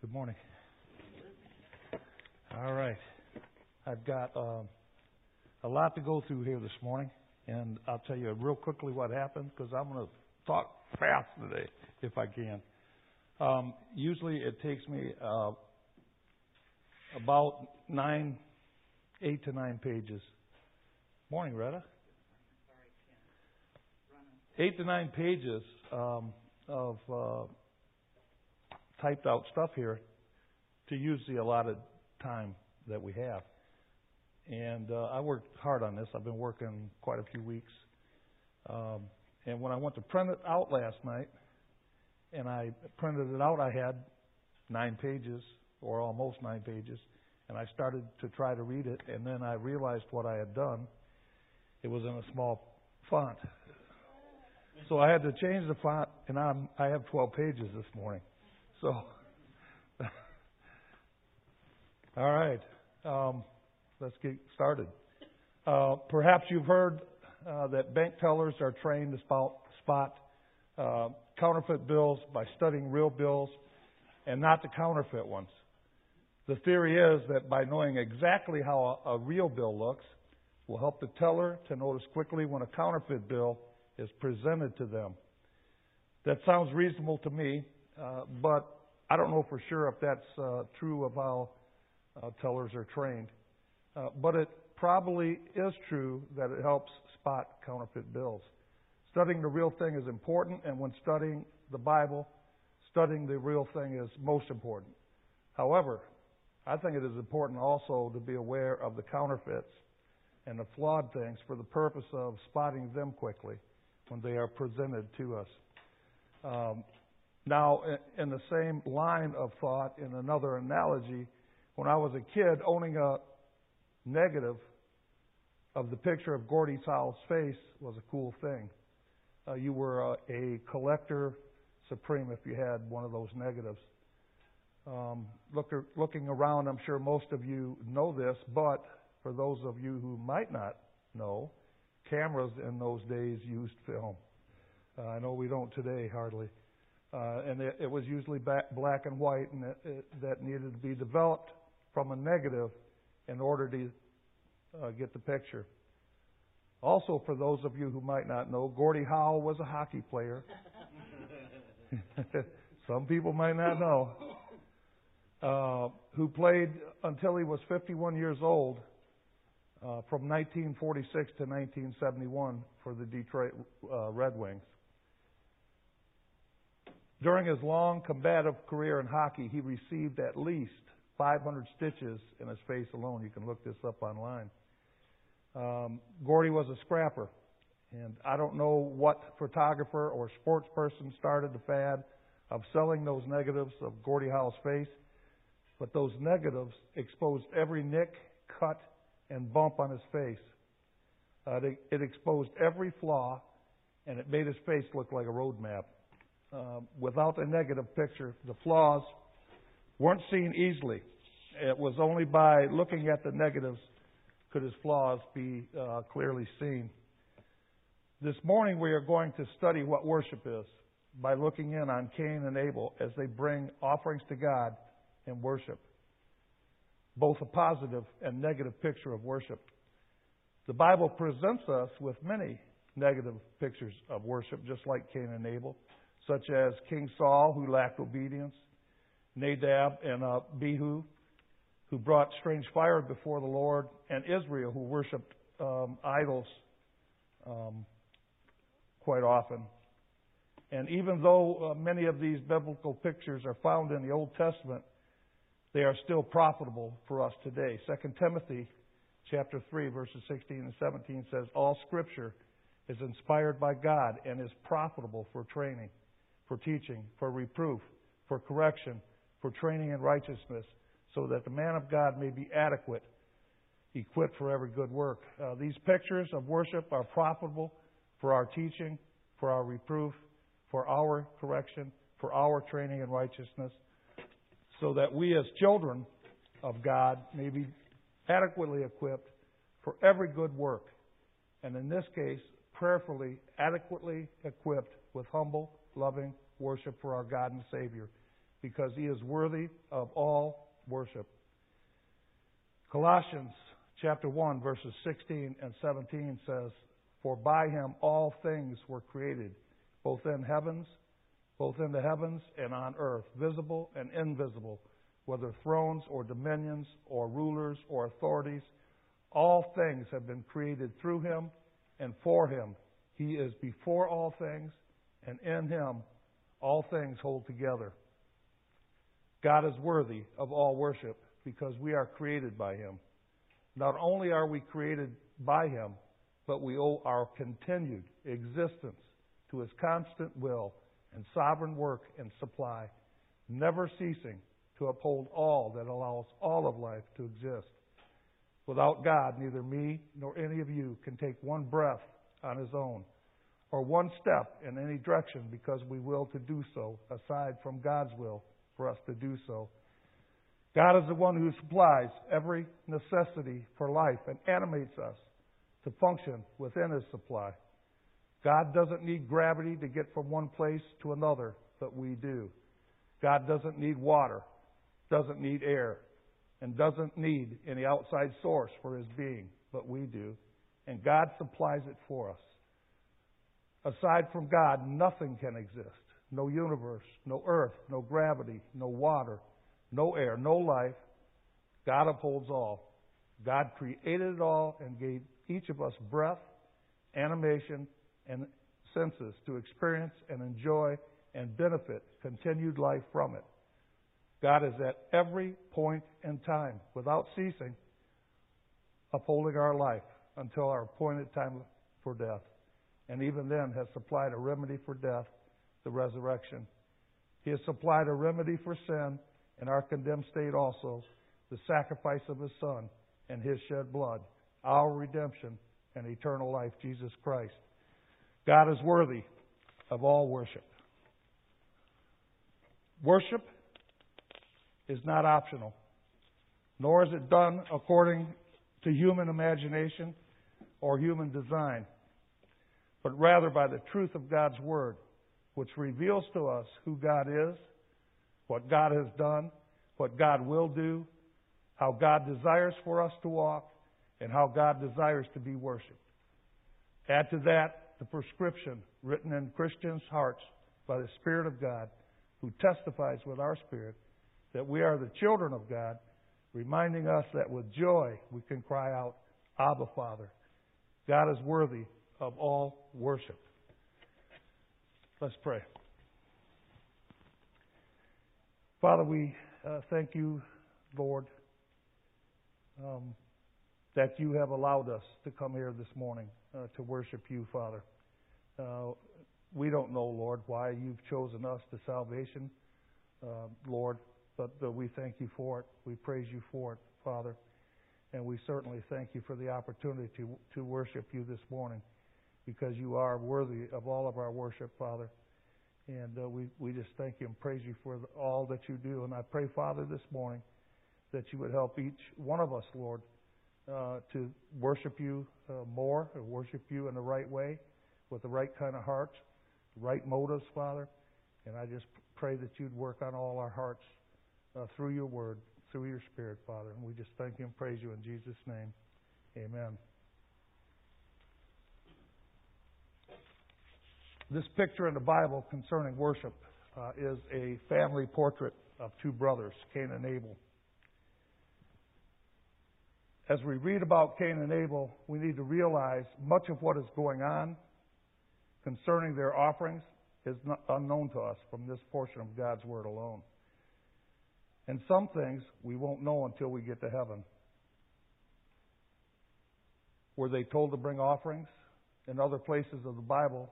Good morning. All right. I've got um, a lot to go through here this morning, and I'll tell you real quickly what happened because I'm going to talk fast today if I can. Um, usually it takes me uh, about nine, eight to nine pages. Morning, Retta. Eight to nine pages um, of uh, typed out stuff here to use the allotted time that we have. And uh, I worked hard on this. I've been working quite a few weeks. Um, and when I went to print it out last night, and I printed it out, I had nine pages, or almost nine pages. And I started to try to read it, and then I realized what I had done. It was in a small font. So I had to change the font, and I'm, I have 12 pages this morning. So, all right, um, let's get started. Uh, perhaps you've heard uh, that bank tellers are trained to spot, spot uh, counterfeit bills by studying real bills and not the counterfeit ones. The theory is that by knowing exactly how a, a real bill looks will help the teller to notice quickly when a counterfeit bill is presented to them. That sounds reasonable to me, uh, but I don't know for sure if that's uh, true of how uh, tellers are trained. Uh, but it probably is true that it helps spot counterfeit bills. Studying the real thing is important, and when studying the Bible, studying the real thing is most important. However, I think it is important also to be aware of the counterfeits and the flawed things for the purpose of spotting them quickly when they are presented to us. Um, now, in the same line of thought, in another analogy, when I was a kid, owning a negative of the picture of Gordie Howe's face was a cool thing. Uh, you were a, a, collector supreme if you had one of those negatives. Um, look, looking around, I'm sure most of you know this, but for those of you who might not know, cameras in those days used film. Uh, I know we don't today hardly. Uh, and it, it, was usually back, black and white, and it, it, that needed to be developed from a negative in order to uh, get the picture. Also, for those of you who might not know, Gordie Howe was a hockey player. Some people might not know. Uh, who played until he was 51 years old uh, from 1946 to 1971 for the Detroit uh, Red Wings. During his long combative career in hockey, he received at least 500 stitches in his face alone. You can look this up online. Um, Gordie was a scrapper, and I don't know what photographer or sports person started the fad of selling those negatives of Gordie Howe's face, but those negatives exposed every nick, cut, and bump on his face. Uh, it, it exposed every flaw, and it made his face look like a road map. Uh, without a negative picture, the flaws weren't seen easily. It was only by looking at the negatives could his flaws be uh, clearly seen. This morning we are going to study what worship is by looking in on Cain and Abel as they bring offerings to God in worship. Both a positive and negative picture of worship. The Bible presents us with many negative pictures of worship, just like Cain and Abel such as King Saul, who lacked obedience, Nadab and uh, Abihu, who brought strange fire before the Lord, and Israel, who worshipped um, idols um, quite often. And even though uh, many of these biblical pictures are found in the Old Testament, they are still profitable for us today. 2 Timothy chapter 3 verses 16 and 17 says all scripture is inspired by God and is profitable for training, for teaching, for reproof, for correction, for training in righteousness, so that the man of God may be adequate, equipped for every good work. Uh, these pictures of worship are profitable for our teaching, for our reproof, for our correction, for our training in righteousness, so that we as children of God may be adequately equipped for every good work. And in this case, prayerfully, adequately equipped with humble loving worship for our God and Savior, because he is worthy of all worship. Colossians chapter 1 verses 16 and 17 says, For by him all things were created, both in heavens, both in the heavens and on earth, visible and invisible, whether thrones or dominions or rulers or authorities, all things have been created through him and for him. He is before all things, and in him all things hold together. God is worthy of all worship because we are created by him. Not only are we created by him, but we owe our continued existence to his constant will and sovereign work and supply, never ceasing to uphold all that allows all of life to exist. Without God, neither me nor any of you can take one breath on his own or one step in any direction because we will to do so, aside from God's will for us to do so. God is the one who supplies every necessity for life and animates us to function within his supply. God doesn't need gravity to get from one place to another, but we do. God doesn't need water, doesn't need air, and doesn't need any outside source for his being, but we do. And God supplies it for us. Aside from God, nothing can exist. No universe, no earth, no gravity, no water, no air, no life. God upholds all. God created it all and gave each of us breath, animation, and senses to experience and enjoy and benefit continued life from it. God is at every point in time, without ceasing, upholding our life until our appointed time for death. And even then has supplied a remedy for death, the resurrection. He has supplied a remedy for sin and our condemned state also, the sacrifice of His Son and His shed blood, our redemption and eternal life, Jesus Christ. God is worthy of all worship. Worship is not optional, nor is it done according to human imagination or human design, but rather by the truth of God's Word, which reveals to us who God is, what God has done, what God will do, how God desires for us to walk, and how God desires to be worshiped. Add to that the prescription written in Christians' hearts by the Spirit of God, who testifies with our spirit that we are the children of God, reminding us that with joy we can cry out, Abba, Father. God is worthy of all worship. Let's pray. Father, we uh, thank you, Lord, um, that you have allowed us to come here this morning uh, to worship you, Father. Uh, we don't know, Lord, why you've chosen us to salvation, uh, Lord, but we thank you for it. We praise you for it, Father. And we certainly thank you for the opportunity to, to worship you this morning because you are worthy of all of our worship, Father. And uh, we, we just thank you and praise you for all that you do. And I pray, Father, this morning that you would help each one of us, Lord, uh, to worship you uh, more, or worship you in the right way, with the right kind of hearts, right motives, Father. And I just pray that you'd work on all our hearts uh, through your word, through your spirit, Father. And we just thank you and praise you in Jesus' name. Amen. This picture in the Bible concerning worship uh, is a family portrait of two brothers, Cain and Abel. As we read about Cain and Abel, we need to realize much of what is going on concerning their offerings is unknown to us from this portion of God's Word alone. And some things we won't know until we get to heaven. Were they told to bring offerings? In other places of the Bible,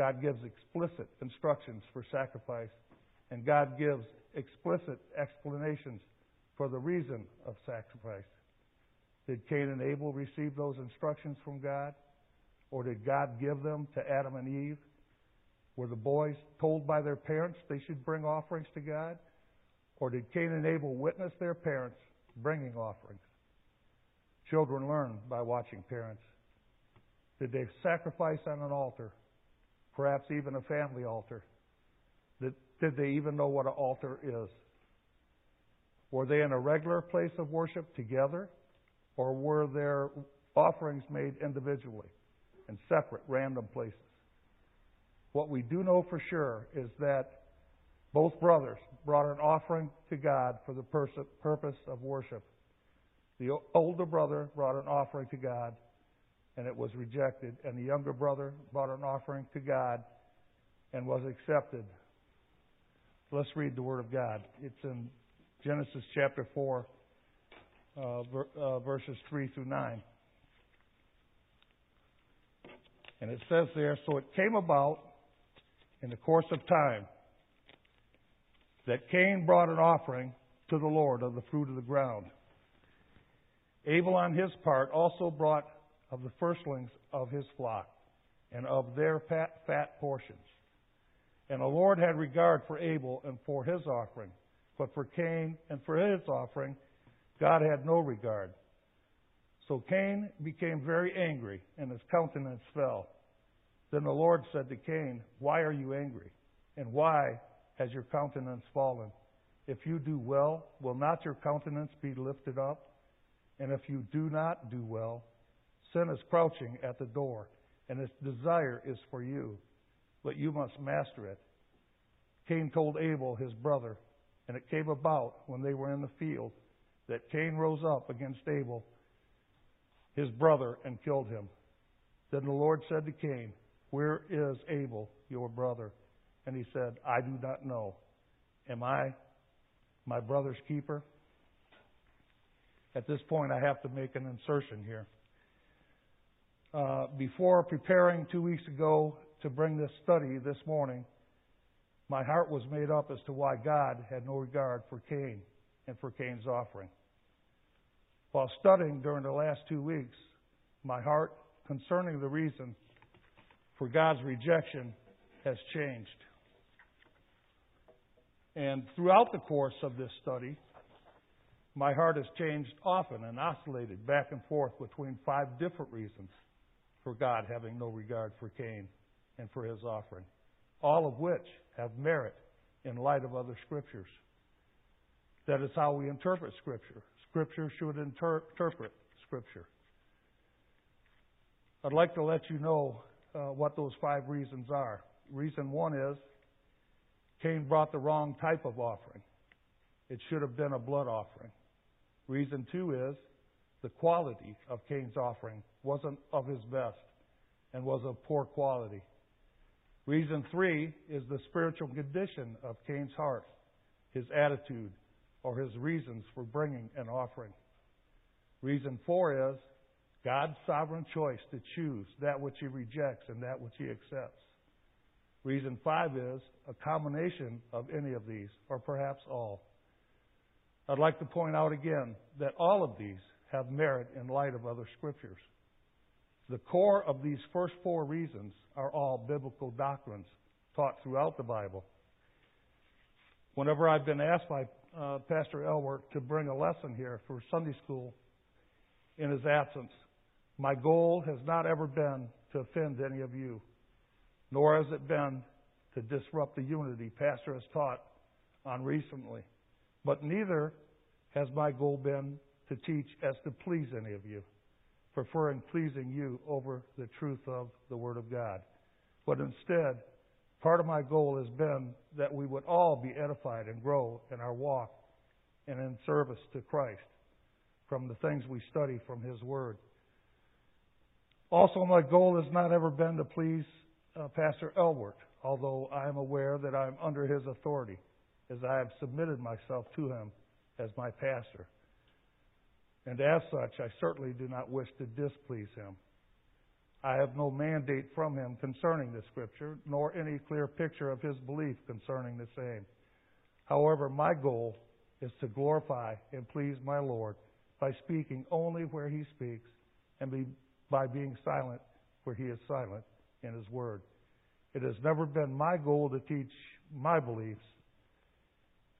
God gives explicit instructions for sacrifice, and God gives explicit explanations for the reason of sacrifice. Did Cain and Abel receive those instructions from God? Or did God give them to Adam and Eve? Were the boys told by their parents they should bring offerings to God? Or did Cain and Abel witness their parents bringing offerings? Children learn by watching parents. Did they sacrifice on an altar? Perhaps even a family altar. Did Did they even know what an altar is? Were they in a regular place of worship together? Or were their offerings made individually in separate, random places? What we do know for sure is that both brothers brought an offering to God for the purpose of worship. The older brother brought an offering to God, and it was rejected. And the younger brother brought an offering to God and was accepted. Let's read the Word of God. It's in Genesis chapter 4, uh, ver, uh, verses 3 through 9. And it says there, So it came about in the course of time that Cain brought an offering to the Lord of the fruit of the ground. Abel, on his part, also brought of the firstlings of his flock and of their fat, fat portions. And the Lord had regard for Abel and for his offering, but for Cain and for his offering, God had no regard. So Cain became very angry, and his countenance fell. Then the Lord said to Cain, Why are you angry? And why has your countenance fallen? If you do well, will not your countenance be lifted up? And if you do not do well, sin is crouching at the door, and its desire is for you, but you must master it. Cain told Abel, his brother, and it came about when they were in the field that Cain rose up against Abel, his brother, and killed him. Then the Lord said to Cain, Where is Abel, your brother? And he said, I do not know. Am I my brother's keeper? At this point, I have to make an insertion here. Uh, before preparing two weeks ago to bring this study this morning, my heart was made up as to why God had no regard for Cain and for Cain's offering. While studying during the last two weeks, my heart concerning the reason for God's rejection has changed. And throughout the course of this study, my heart has changed often and oscillated back and forth between five different reasons for God having no regard for Cain and for his offering, all of which have merit in light of other scriptures. That is how we interpret Scripture. Scripture should inter- interpret Scripture. I'd like to let you know uh, what those five reasons are. Reason one is Cain brought the wrong type of offering. It should have been a blood offering. Reason two is the quality of Cain's offering wasn't of his best and was of poor quality. Reason three is the spiritual condition of Cain's heart, his attitude, or his reasons for bringing an offering. Reason four is God's sovereign choice to choose that which he rejects and that which he accepts. Reason five is a combination of any of these, or perhaps all. I'd like to point out again that all of these have merit in light of other scriptures. The core of these first four reasons are all biblical doctrines taught throughout the Bible. Whenever I've been asked by uh, Pastor Elwert to bring a lesson here for Sunday school in his absence, my goal has not ever been to offend any of you nor has it been to disrupt the unity Pastor has taught on recently. But neither has my goal been to teach as to please any of you, preferring pleasing you over the truth of the Word of God. But instead, part of my goal has been that we would all be edified and grow in our walk and in service to Christ from the things we study from His Word. Also, my goal has not ever been to please uh, Pastor Elwert, although I am aware that I am under his authority, as I have submitted myself to him as my pastor. And as such, I certainly do not wish to displease him. I have no mandate from him concerning the Scripture, nor any clear picture of his belief concerning the same. However, my goal is to glorify and please my Lord by speaking only where he speaks and be, by being silent where he is silent in His Word. It has never been my goal to teach my beliefs,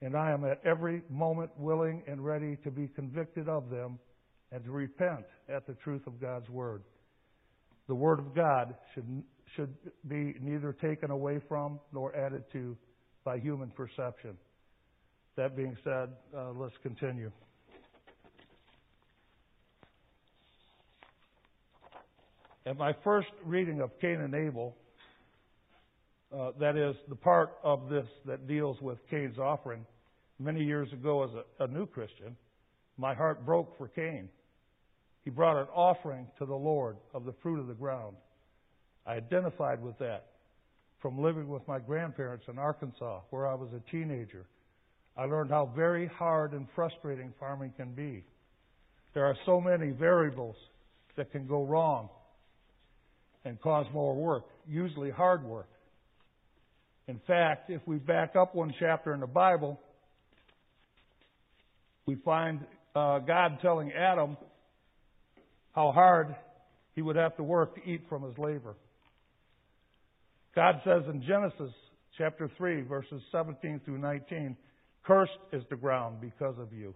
and I am at every moment willing and ready to be convicted of them and to repent at the truth of God's Word. The Word of God should, should be neither taken away from nor added to by human perception. That being said, uh, let's continue. At my first reading of Cain and Abel, uh, that is the part of this that deals with Cain's offering, many years ago as a, a new Christian, my heart broke for Cain. He brought an offering to the Lord of the fruit of the ground. I identified with that from living with my grandparents in Arkansas, where I was a teenager. I learned how very hard and frustrating farming can be. There are so many variables that can go wrong and cause more work, usually hard work. In fact, if we back up one chapter in the Bible, we find uh, God telling Adam how hard he would have to work to eat from his labor. God says in Genesis chapter 3, verses 17 through 19, Cursed is the ground because of you.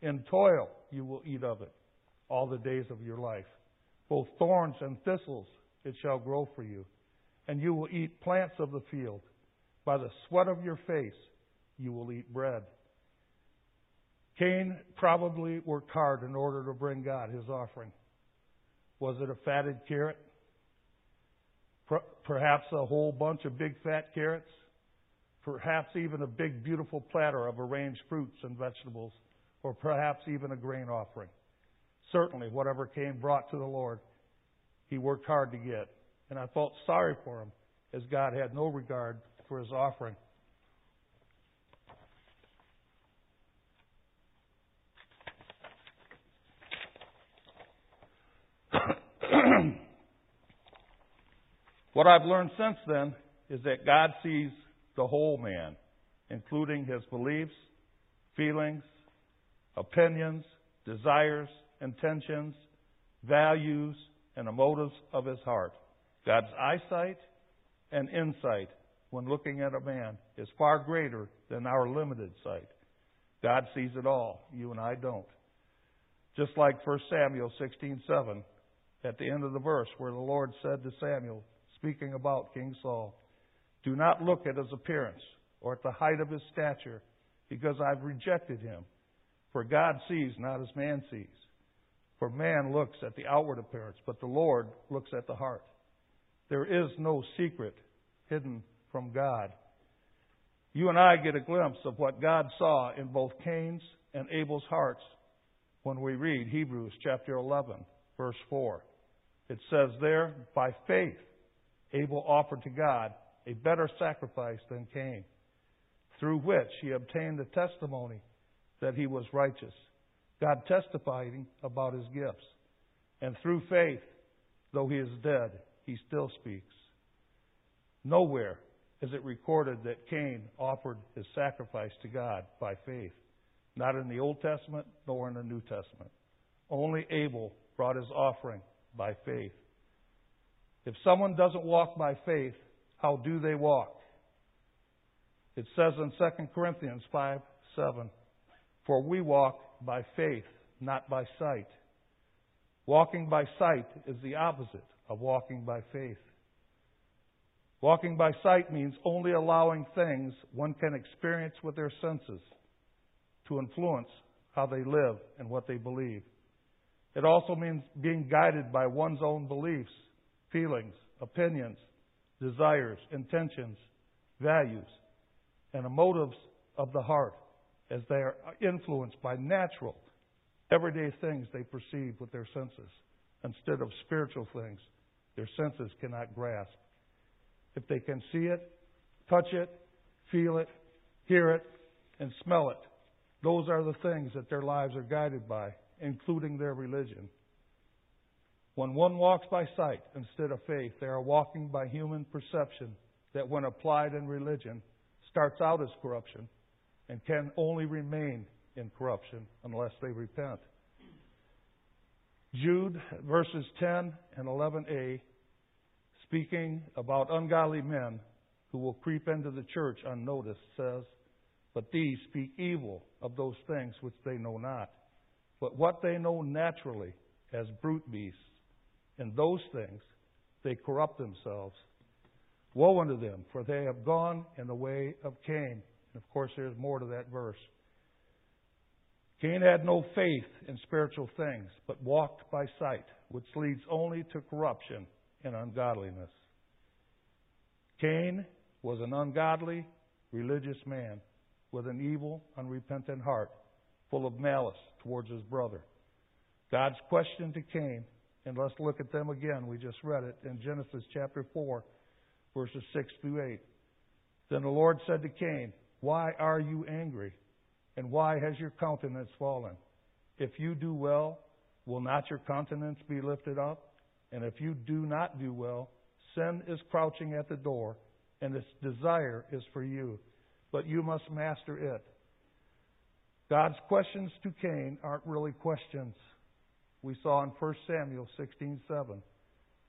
In toil you will eat of it all the days of your life. Both thorns and thistles it shall grow for you, and you will eat plants of the field. By the sweat of your face you will eat bread. Cain probably worked hard in order to bring God his offering. Was it a fatted carrot? Perhaps a whole bunch of big fat carrots? Perhaps even a big beautiful platter of arranged fruits and vegetables? Or perhaps even a grain offering? Certainly, whatever Cain brought to the Lord, he worked hard to get. And I felt sorry for him as God had no regard for his offering. what I've learned since then is that God sees the whole man, including his beliefs, feelings, opinions, desires, intentions, values, and the motives of his heart. God's eyesight and insight when looking at a man is far greater than our limited sight. God sees it all. You and I don't. Just like 1 Samuel 16:7 at the end of the verse where the Lord said to Samuel, speaking about King Saul, "Do not look at his appearance or at the height of his stature, because I've rejected him. For God sees not as man sees. For man looks at the outward appearance, but the Lord looks at the heart. There is no secret hidden from God. You and I get a glimpse of what God saw in both Cain's and Abel's hearts when we read Hebrews chapter 11, verse 4. It says there, by faith, Abel offered to God a better sacrifice than Cain, through which he obtained the testimony that he was righteous God testifying about his gifts. And through faith, though he is dead, he still speaks. Nowhere is it recorded that Cain offered his sacrifice to God by faith. Not in the Old Testament nor in the New Testament. Only Abel brought his offering by faith. If someone doesn't walk by faith, how do they walk? It says in 2 Corinthians 5 7, For we walk by faith, not by sight. Walking by sight is the opposite of walking by faith. Walking by sight means only allowing things one can experience with their senses to influence how they live and what they believe. It also means being guided by one's own beliefs, feelings, opinions, desires, intentions, values, and the motives of the heart as they are influenced by natural, everyday things they perceive with their senses instead of spiritual things their senses cannot grasp. If they can see it, touch it, feel it, hear it, and smell it, those are the things that their lives are guided by, including their religion. When one walks by sight instead of faith, they are walking by human perception that, when applied in religion, starts out as corruption and can only remain in corruption unless they repent. Jude verses 10 and 11a, speaking about ungodly men who will creep into the church unnoticed, says, But these speak evil of those things which they know not, but what they know naturally as brute beasts. In those things they corrupt themselves. Woe unto them, for they have gone in the way of Cain. And of course, there's more to that verse. Cain had no faith in spiritual things, but walked by sight, which leads only to corruption and ungodliness. Cain was an ungodly, religious man with an evil, unrepentant heart, full of malice towards his brother. God's question to Cain, and let's look at them again. We just read it in Genesis chapter 4, verses 6 through 8. Then the Lord said to Cain, Why are you angry? And why has your countenance fallen? If you do well, will not your countenance be lifted up? And if you do not do well, sin is crouching at the door, and its desire is for you, but you must master it. God's questions to Cain aren't really questions. We saw in 1 Samuel 16:7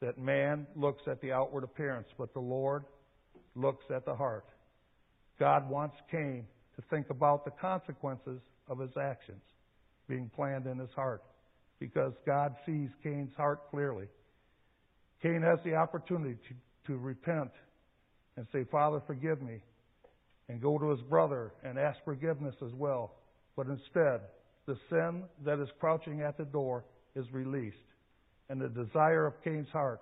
that man looks at the outward appearance, but the Lord looks at the heart. God wants Cain to think about the consequences of his actions being planned in his heart because God sees Cain's heart clearly. Cain has the opportunity to, to repent and say, Father, forgive me, and go to his brother and ask forgiveness as well. But instead, the sin that is crouching at the door is released, and the desire of Cain's heart,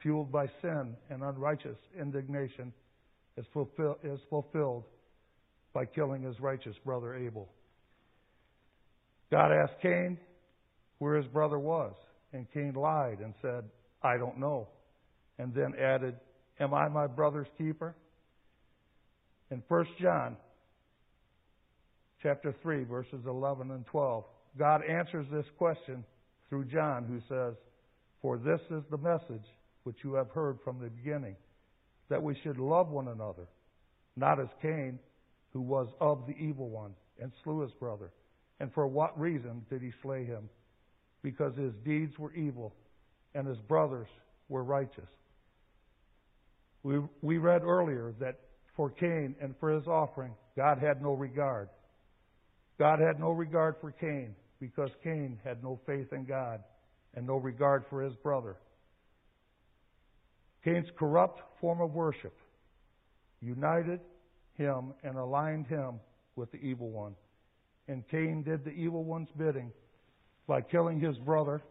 fueled by sin and unrighteous indignation, is, fulfill, is fulfilled by killing his righteous brother Abel. God asked Cain where his brother was, and Cain lied and said, I don't know. And then added, Am I my brother's keeper? In 1 John chapter 3, verses 11 and 12, God answers this question through John, who says, For this is the message which you have heard from the beginning, that we should love one another, not as Cain, who was of the evil one, and slew his brother. And for what reason did he slay him? Because his deeds were evil, and his brothers were righteous. We, we read earlier that for Cain and for his offering, God had no regard. God had no regard for Cain because Cain had no faith in God and no regard for his brother. Cain's corrupt form of worship united him and aligned him with the evil one. And Cain did the evil one's bidding by killing his brother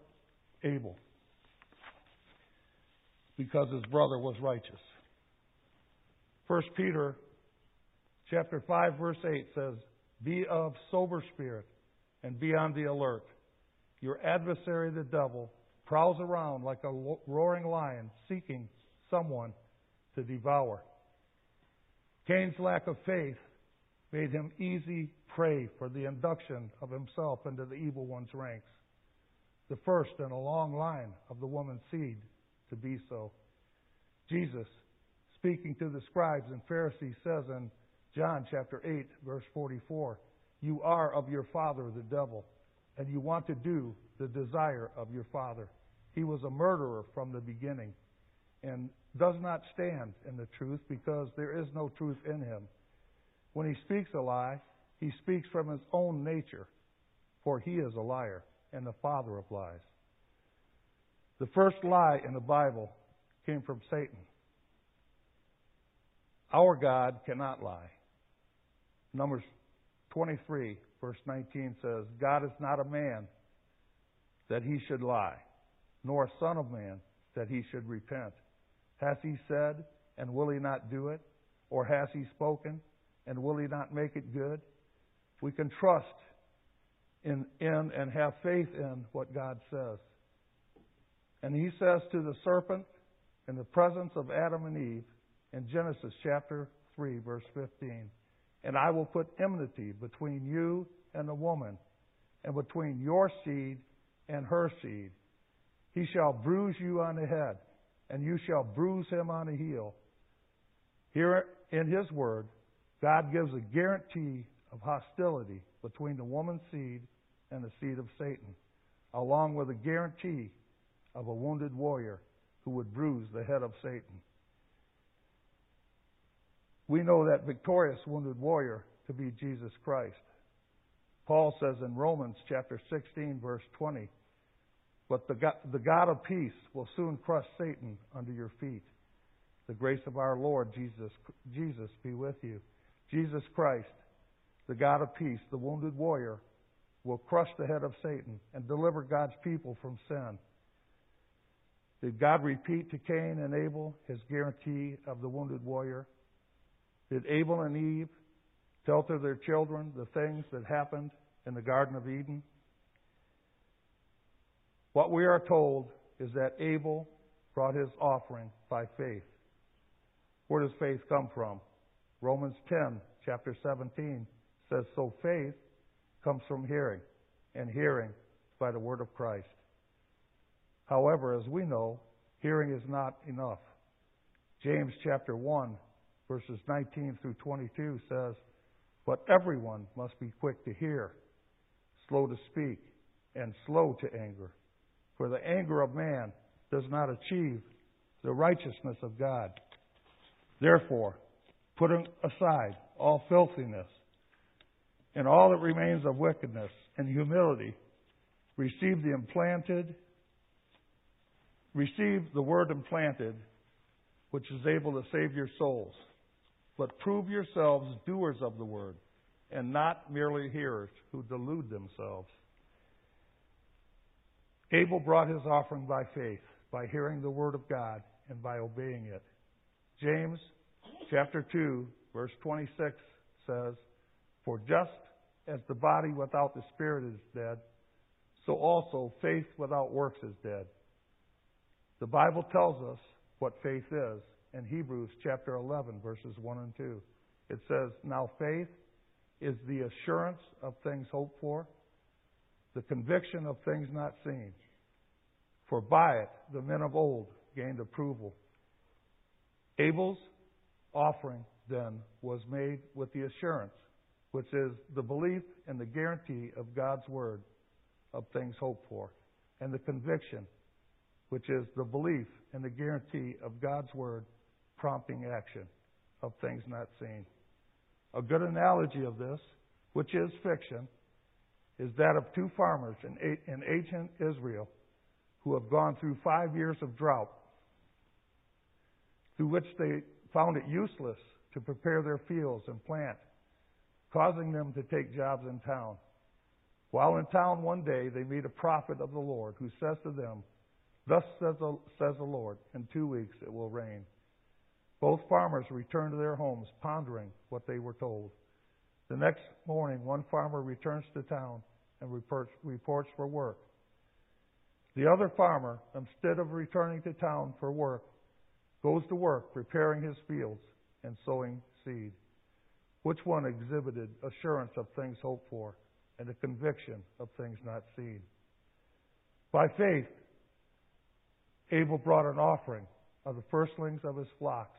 Abel because his brother was righteous. 1 Peter chapter 5 verse 8 says, "Be of sober spirit and be on the alert. Your adversary the devil prowls around like a roaring lion seeking someone to devour." Cain's lack of faith made him easy prey for the induction of himself into the evil one's ranks, the first in a long line of the woman's seed to be so. Jesus, speaking to the scribes and Pharisees, says in John chapter 8, verse 44, You are of your father, the devil, and you want to do the desire of your father. He was a murderer from the beginning and does not stand in the truth because there is no truth in him. When he speaks a lie, he speaks from his own nature, for he is a liar and the father of lies. The first lie in the Bible came from Satan. Our God cannot lie. Numbers 23, verse 19 says, God is not a man that he should lie, nor a son of man that he should repent. Has he said, and will he not do it? Or has he spoken, and will he not make it good? We can trust in, in and have faith in what God says. And he says to the serpent in the presence of Adam and Eve in Genesis chapter 3, verse 15, And I will put enmity between you and the woman, and between your seed and her seed. He shall bruise you on the head, and you shall bruise him on the heel. Here in his word, God gives a guarantee of hostility between the woman's seed and the seed of Satan, along with a guarantee of a wounded warrior who would bruise the head of Satan. We know that victorious wounded warrior to be Jesus Christ. Paul says in Romans chapter 16 verse 20, but the God, the God of peace will soon crush Satan under your feet. The grace of our Lord Jesus, Jesus be with you. Jesus Christ, the God of peace, the wounded warrior, will crush the head of Satan and deliver God's people from sin. Did God repeat to Cain and Abel his guarantee of the wounded warrior? Did Abel and Eve tell to their children the things that happened in the Garden of Eden? What we are told is that Abel brought his offering by faith. Where does faith come from? Romans 10, chapter 17 says, So faith comes from hearing, and hearing by the word of Christ. However, as we know, hearing is not enough. James chapter 1, verses 19 through 22 says, But everyone must be quick to hear, slow to speak, and slow to anger. For the anger of man does not achieve the righteousness of God. Therefore, putting aside all filthiness and all that remains of wickedness and humility, receive the implanted, receive the word implanted, which is able to save your souls. But prove yourselves doers of the word, and not merely hearers who delude themselves. Abel brought his offering by faith, by hearing the word of God, and by obeying it. James chapter 2, verse 26 says, For just as the body without the spirit is dead, so also faith without works is dead. The Bible tells us what faith is in Hebrews chapter 11, verses 1 and 2. It says, Now faith is the assurance of things hoped for, the conviction of things not seen. For by it the men of old gained approval. Abel's offering then was made with the assurance, which is the belief and the guarantee of God's word of things hoped for, and the conviction, which is the belief and the guarantee of God's word prompting action of things not seen. A good analogy of this, which is fiction, is that of two farmers in ancient Israel who have gone through five years of drought, through which they found it useless to prepare their fields and plant, causing them to take jobs in town. While in town one day, they meet a prophet of the Lord who says to them, Thus says the, says the Lord, in two weeks it will rain. Both farmers return to their homes, pondering what they were told. The next morning, one farmer returns to town and reports for work. The other farmer, instead of returning to town for work, goes to work preparing his fields and sowing seed. Which one exhibited assurance of things hoped for and a conviction of things not seen? By faith, Abel brought an offering of the firstlings of his flocks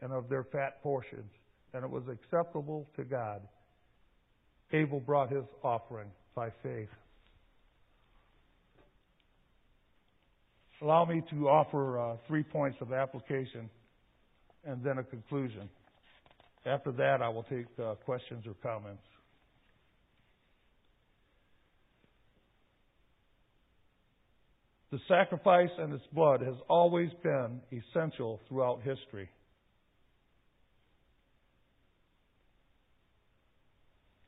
and of their fat portions, and it was acceptable to God. Abel brought his offering by faith. Allow me to offer uh, three points of application and then a conclusion. After that, I will take uh, questions or comments. The sacrifice and its blood has always been essential throughout history.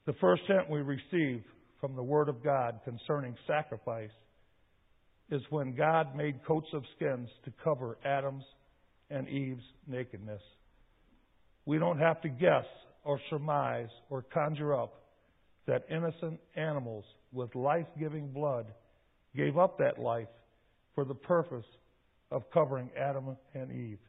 The first hint we receive from the Word of God concerning sacrifice is when God made coats of skins to cover Adam's and Eve's nakedness. We don't have to guess or surmise or conjure up that innocent animals with life giving blood gave up that life for the purpose of covering Adam and Eve.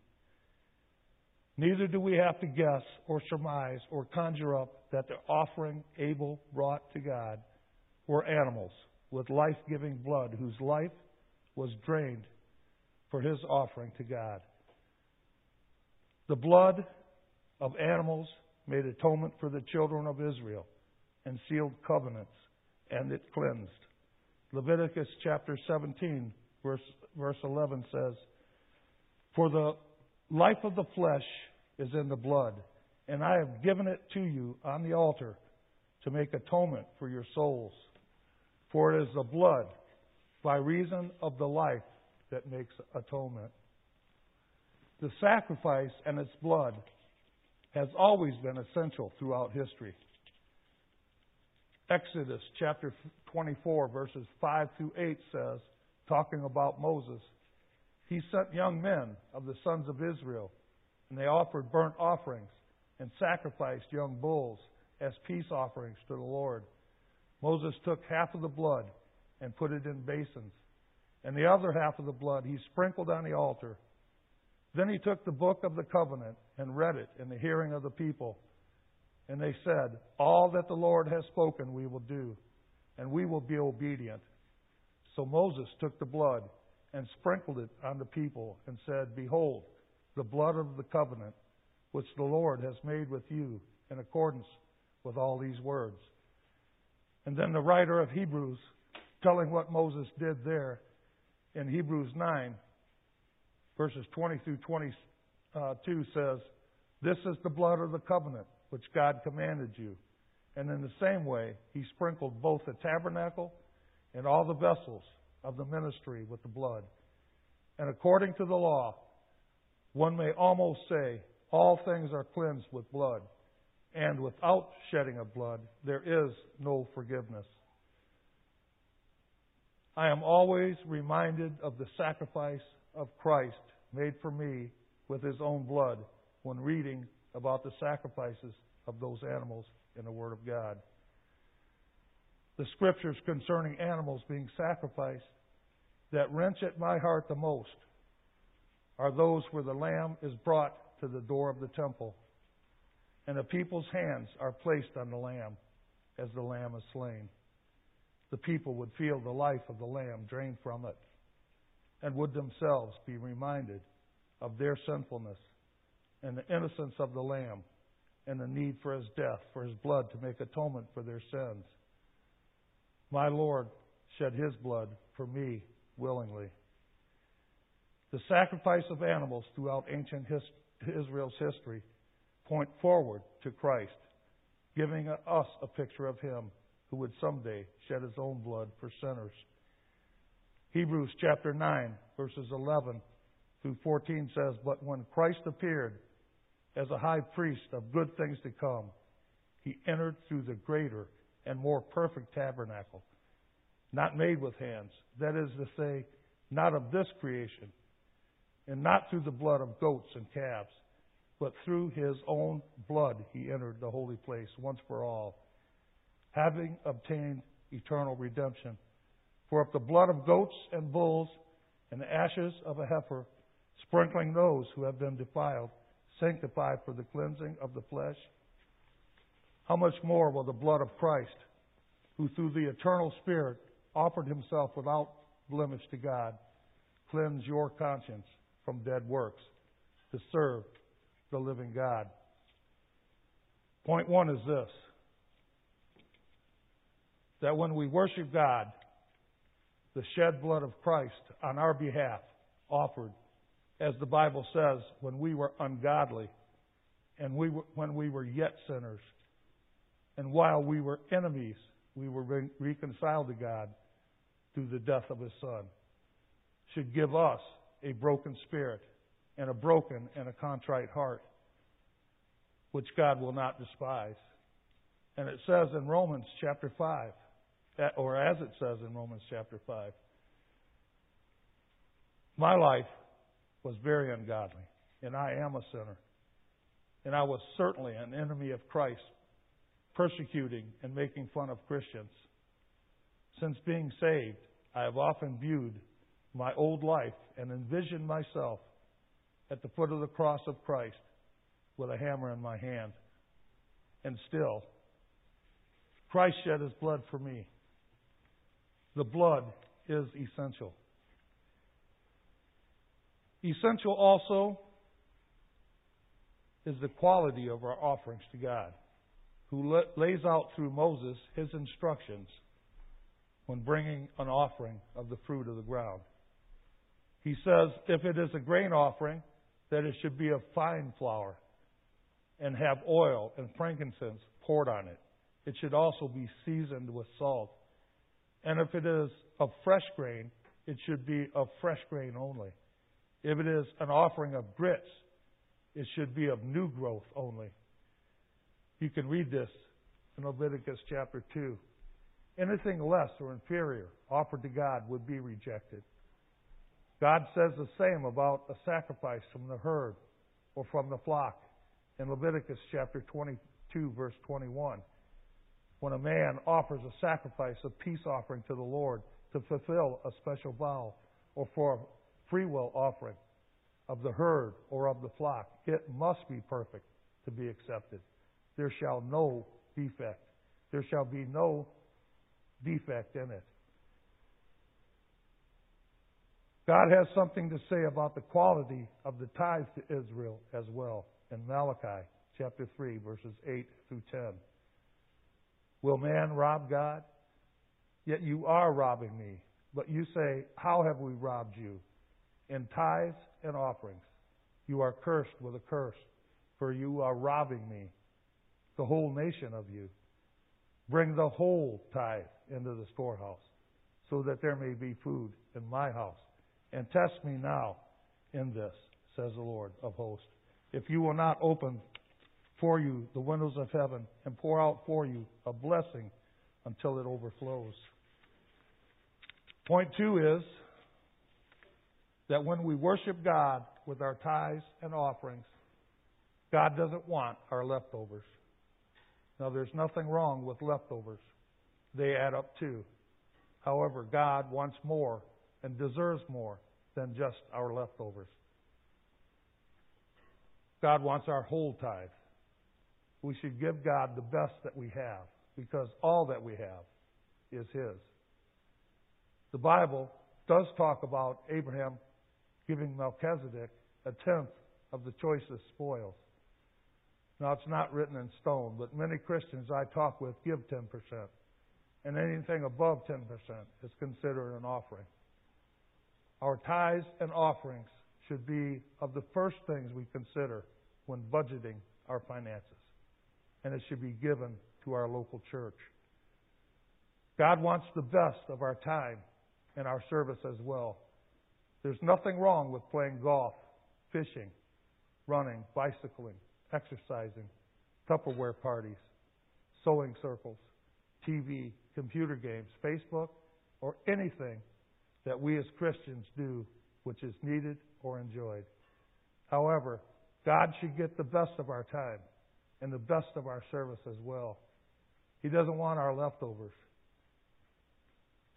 Neither do we have to guess or surmise or conjure up that the offering Abel brought to God were animals with life giving blood whose life was drained for his offering to God. The blood of animals made atonement for the children of Israel and sealed covenants, and it cleansed. Leviticus chapter 17, verse, verse 11 says, For the life of the flesh is in the blood, and I have given it to you on the altar to make atonement for your souls. For it is the blood by reason of the life that makes atonement. The sacrifice and its blood has always been essential throughout history. Exodus chapter 24, verses 5 through 8 says, talking about Moses, he sent young men of the sons of Israel, and they offered burnt offerings and sacrificed young bulls as peace offerings to the Lord. Moses took half of the blood and put it in basins, and the other half of the blood he sprinkled on the altar. Then he took the book of the covenant and read it in the hearing of the people. And they said, All that the Lord has spoken we will do, and we will be obedient. So Moses took the blood and sprinkled it on the people and said, Behold, the blood of the covenant which the Lord has made with you in accordance with all these words. And then the writer of Hebrews, telling what Moses did there in Hebrews 9, verses 20 through 22 says, This is the blood of the covenant which God commanded you. And in the same way, he sprinkled both the tabernacle and all the vessels of the ministry with the blood. And according to the law, one may almost say all things are cleansed with blood, and without shedding of blood, there is no forgiveness. I am always reminded of the sacrifice of Christ made for me with his own blood when reading about the sacrifices of those animals in the Word of God. The scriptures concerning animals being sacrificed that wrench at my heart the most are those where the lamb is brought to the door of the temple, and the people's hands are placed on the lamb as the lamb is slain. The people would feel the life of the lamb drained from it and would themselves be reminded of their sinfulness and the innocence of the lamb and the need for his death, for his blood to make atonement for their sins. My Lord shed his blood for me willingly. The sacrifice of animals throughout ancient his, Israel's history point forward to Christ, giving us a picture of him who would someday shed his own blood for sinners. Hebrews chapter 9, verses 11 through 14 says, But when Christ appeared as a high priest of good things to come, he entered through the greater and more perfect tabernacle not made with hands. That is to say, not of this creation, and not through the blood of goats and calves, but through his own blood he entered the holy place once for all, having obtained eternal redemption. For if the blood of goats and bulls and the ashes of a heifer, sprinkling those who have been defiled, sanctify for the cleansing of the flesh, how much more will the blood of Christ, who through the eternal Spirit offered himself without blemish to God, cleanse your conscience from dead works to serve the living God. Point one is this that when we worship God, the shed blood of Christ on our behalf offered, as the Bible says, when we were ungodly and we were, when we were yet sinners, and while we were enemies, we were re- reconciled to God through the death of his son, should give us a broken spirit and a broken and a contrite heart, which God will not despise. And it says in Romans chapter 5, or as it says in Romans chapter 5, my life was very ungodly, and I am a sinner. And I was certainly an enemy of Christ, persecuting and making fun of Christians. Since being saved, I have often viewed my old life and envisioned myself at the foot of the cross of Christ with a hammer in my hand. And still, Christ shed his blood for me. The blood is essential. Essential also is the quality of our offerings to God, who lays out through Moses his instructions when bringing an offering of the fruit of the ground. He says, if it is a grain offering, that it should be of fine flour and have oil and frankincense poured on it. It should also be seasoned with salt. And if it is of fresh grain, it should be of fresh grain only. If it is an offering of grits, it should be of new growth only. You can read this in Leviticus chapter 2. Anything less or inferior offered to God would be rejected. God says the same about a sacrifice from the herd or from the flock in Leviticus chapter 22, verse 21. When a man offers a sacrifice of peace offering to the Lord to fulfill a special vow or for a free will offering of the herd or of the flock, it must be perfect to be accepted. There shall no defect. There shall be no defect in it. God has something to say about the quality of the tithe to Israel as well in Malachi chapter 3, verses 8 through 10. Will man rob God? Yet you are robbing me. But you say, How have we robbed you? In tithes and offerings. You are cursed with a curse, for you are robbing me, the whole nation of you. Bring the whole tithe into the storehouse, so that there may be food in my house and test me now in this, says the Lord of hosts. If you will not open for you the windows of heaven and pour out for you a blessing until it overflows. Point two is that when we worship God with our tithes and offerings, God doesn't want our leftovers. Now, there's nothing wrong with leftovers. They add up too. However, God wants more and deserves more than just our leftovers. God wants our whole tithe. We should give God the best that we have because all that we have is His. The Bible does talk about Abraham giving Melchizedek a tenth of the choicest spoils. Now, it's not written in stone, but many Christians I talk with give 10%. And anything above 10% is considered an offering. Our tithes and offerings should be of the first things we consider when budgeting our finances. And it should be given to our local church. God wants the best of our time and our service as well. There's nothing wrong with playing golf, fishing, running, bicycling, exercising, Tupperware parties, sewing circles, TV, computer games, Facebook, or anything that we as Christians do which is needed or enjoyed. However, God should get the best of our time and the best of our service as well. He doesn't want our leftovers.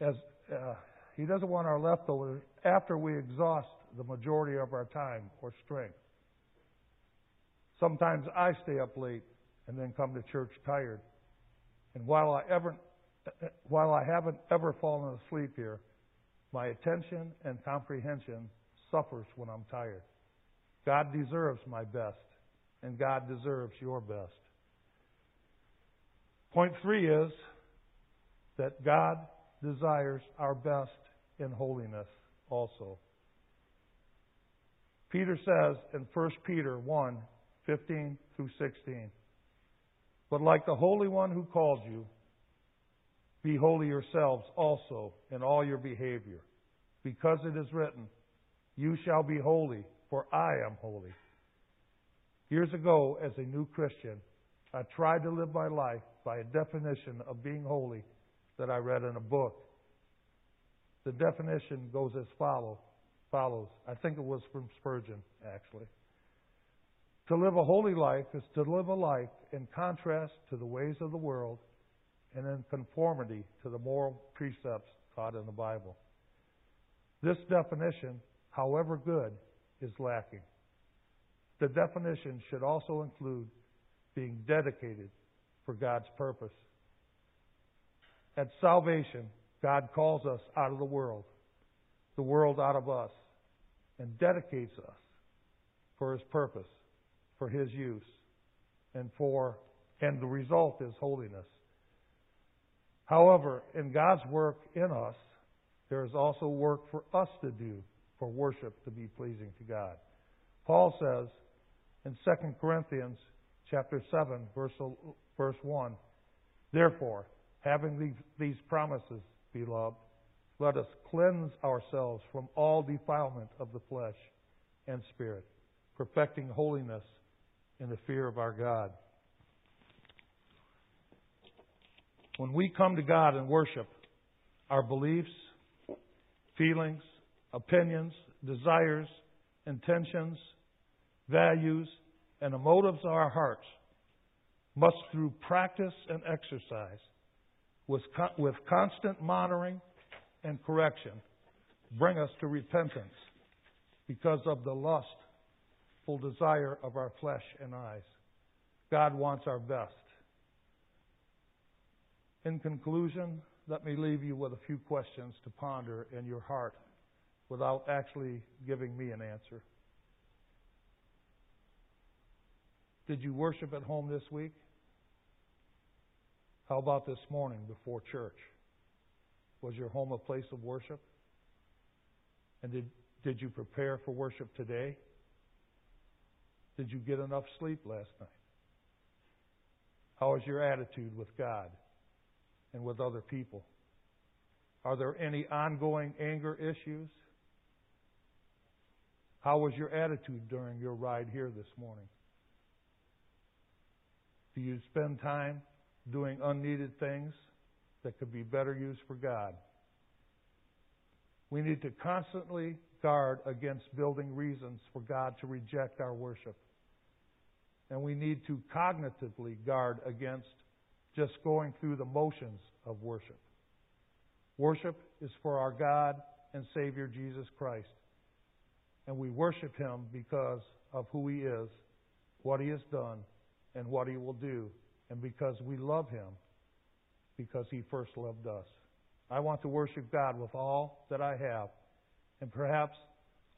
As uh, He doesn't want our leftovers after we exhaust the majority of our time or strength. Sometimes I stay up late and then come to church tired. And while I ever, while I haven't ever fallen asleep here, my attention and comprehension suffers when I'm tired. God deserves my best, and God deserves your best. Point three is that God desires our best in holiness also. Peter says in 1 Peter 1 15 through 16, But like the Holy One who called you, be holy yourselves also in all your behavior, because it is written, You shall be holy, for I am holy. Years ago, as a new Christian, I tried to live my life by a definition of being holy that I read in a book. The definition goes as follow, follows. I think it was from Spurgeon, actually. To live a holy life is to live a life in contrast to the ways of the world and in conformity to the moral precepts taught in the Bible. This definition, however good, is lacking. The definition should also include being dedicated for God's purpose. At salvation, God calls us out of the world, the world out of us, and dedicates us for His purpose, for His use, and for, and the result is holiness. However, in God's work in us, there is also work for us to do for worship to be pleasing to God. Paul says in 2 Corinthians chapter 7 verse, verse 1, Therefore, having these, these promises, beloved, let us cleanse ourselves from all defilement of the flesh and spirit, perfecting holiness in the fear of our God. When we come to God and worship, our beliefs, feelings, opinions, desires, intentions, values, and the motives of our hearts must, through practice and exercise, with, with constant monitoring and correction, bring us to repentance because of the desire of our flesh and eyes. God wants our best. In conclusion, let me leave you with a few questions to ponder in your heart without actually giving me an answer. Did you worship at home this week? How about this morning before church? Was your home a place of worship? And did, did you prepare for worship today? Did you get enough sleep last night? How is your attitude with God and with other people? Are there any ongoing anger issues? How was your attitude during your ride here this morning? Do you spend time doing unneeded things that could be better used for God? We need to constantly guard against building reasons for God to reject our worship. And we need to cognitively guard against just going through the motions of worship. Worship is for our God and Savior Jesus Christ. And we worship Him because of who He is, what He has done, and what He will do, and because we love Him, because He first loved us. I want to worship God with all that I have, and perhaps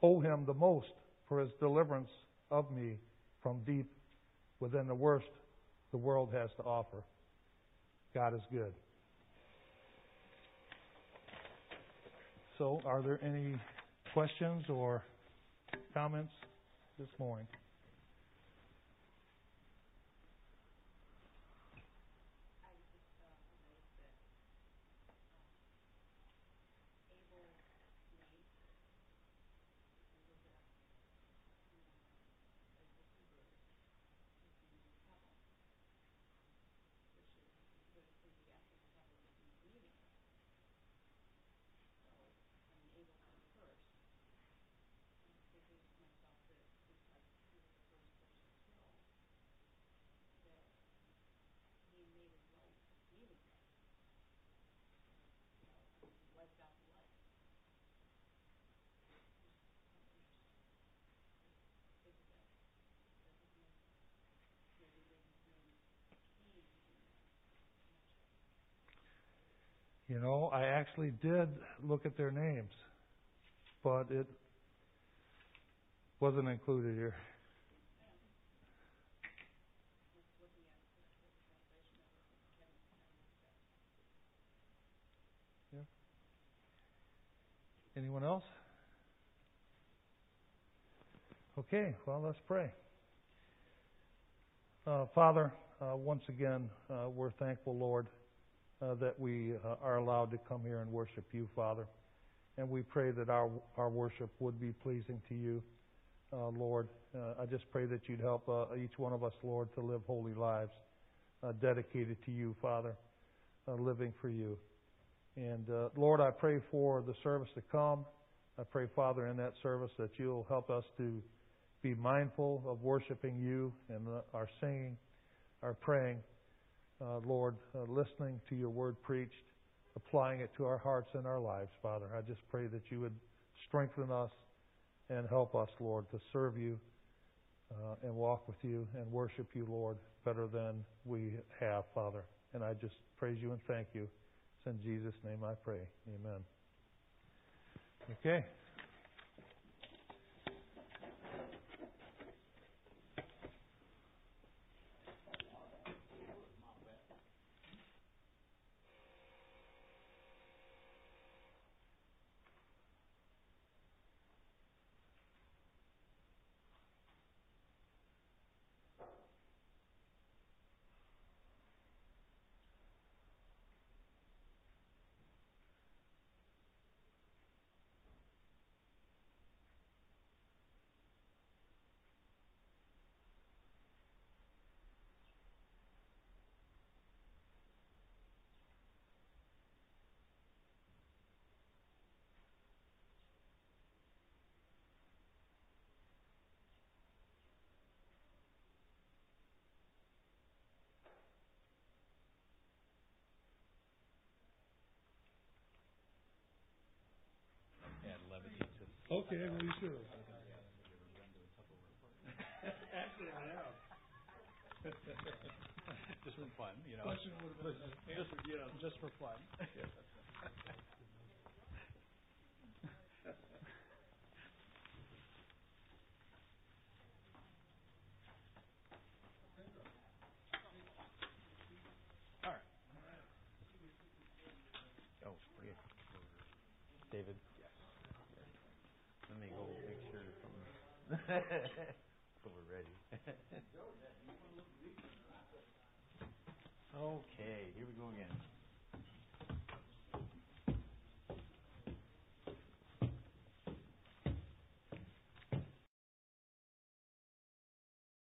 owe Him the most for His deliverance of me from deep within the worst the world has to offer. God is good. So, are there any questions or comments this morning? You know, I actually did look at their names, but it wasn't included here. Yeah. Anyone else? Okay, well, let's pray. Uh, Father, uh, once again, uh, we're thankful, Lord uh, that we uh, are allowed to come here and worship you, Father. And we pray that our, our worship would be pleasing to you, uh, Lord. Uh, I just pray that you'd help uh, each one of us, Lord, to live holy lives uh, dedicated to you, Father, living for you. And Lord, I pray for the service to come. I pray, Father, in that service that you'll help us to be mindful of worshiping you and our singing, our praying uh, Lord, uh, listening to your word preached, applying it to our hearts and our lives, Father. I just pray that you would strengthen us and help us, Lord, to serve you uh, and walk with you and worship you, Lord, better than we have, Father. And I just praise you and thank you. It's in Jesus' name I pray. Amen. Okay. Okay, well, you should. Actually, I have. Just for fun, you know. Would have been. Just for fun. All right. Oh, yeah. David? Let me go make sure so we're ready. Okay, here we go again.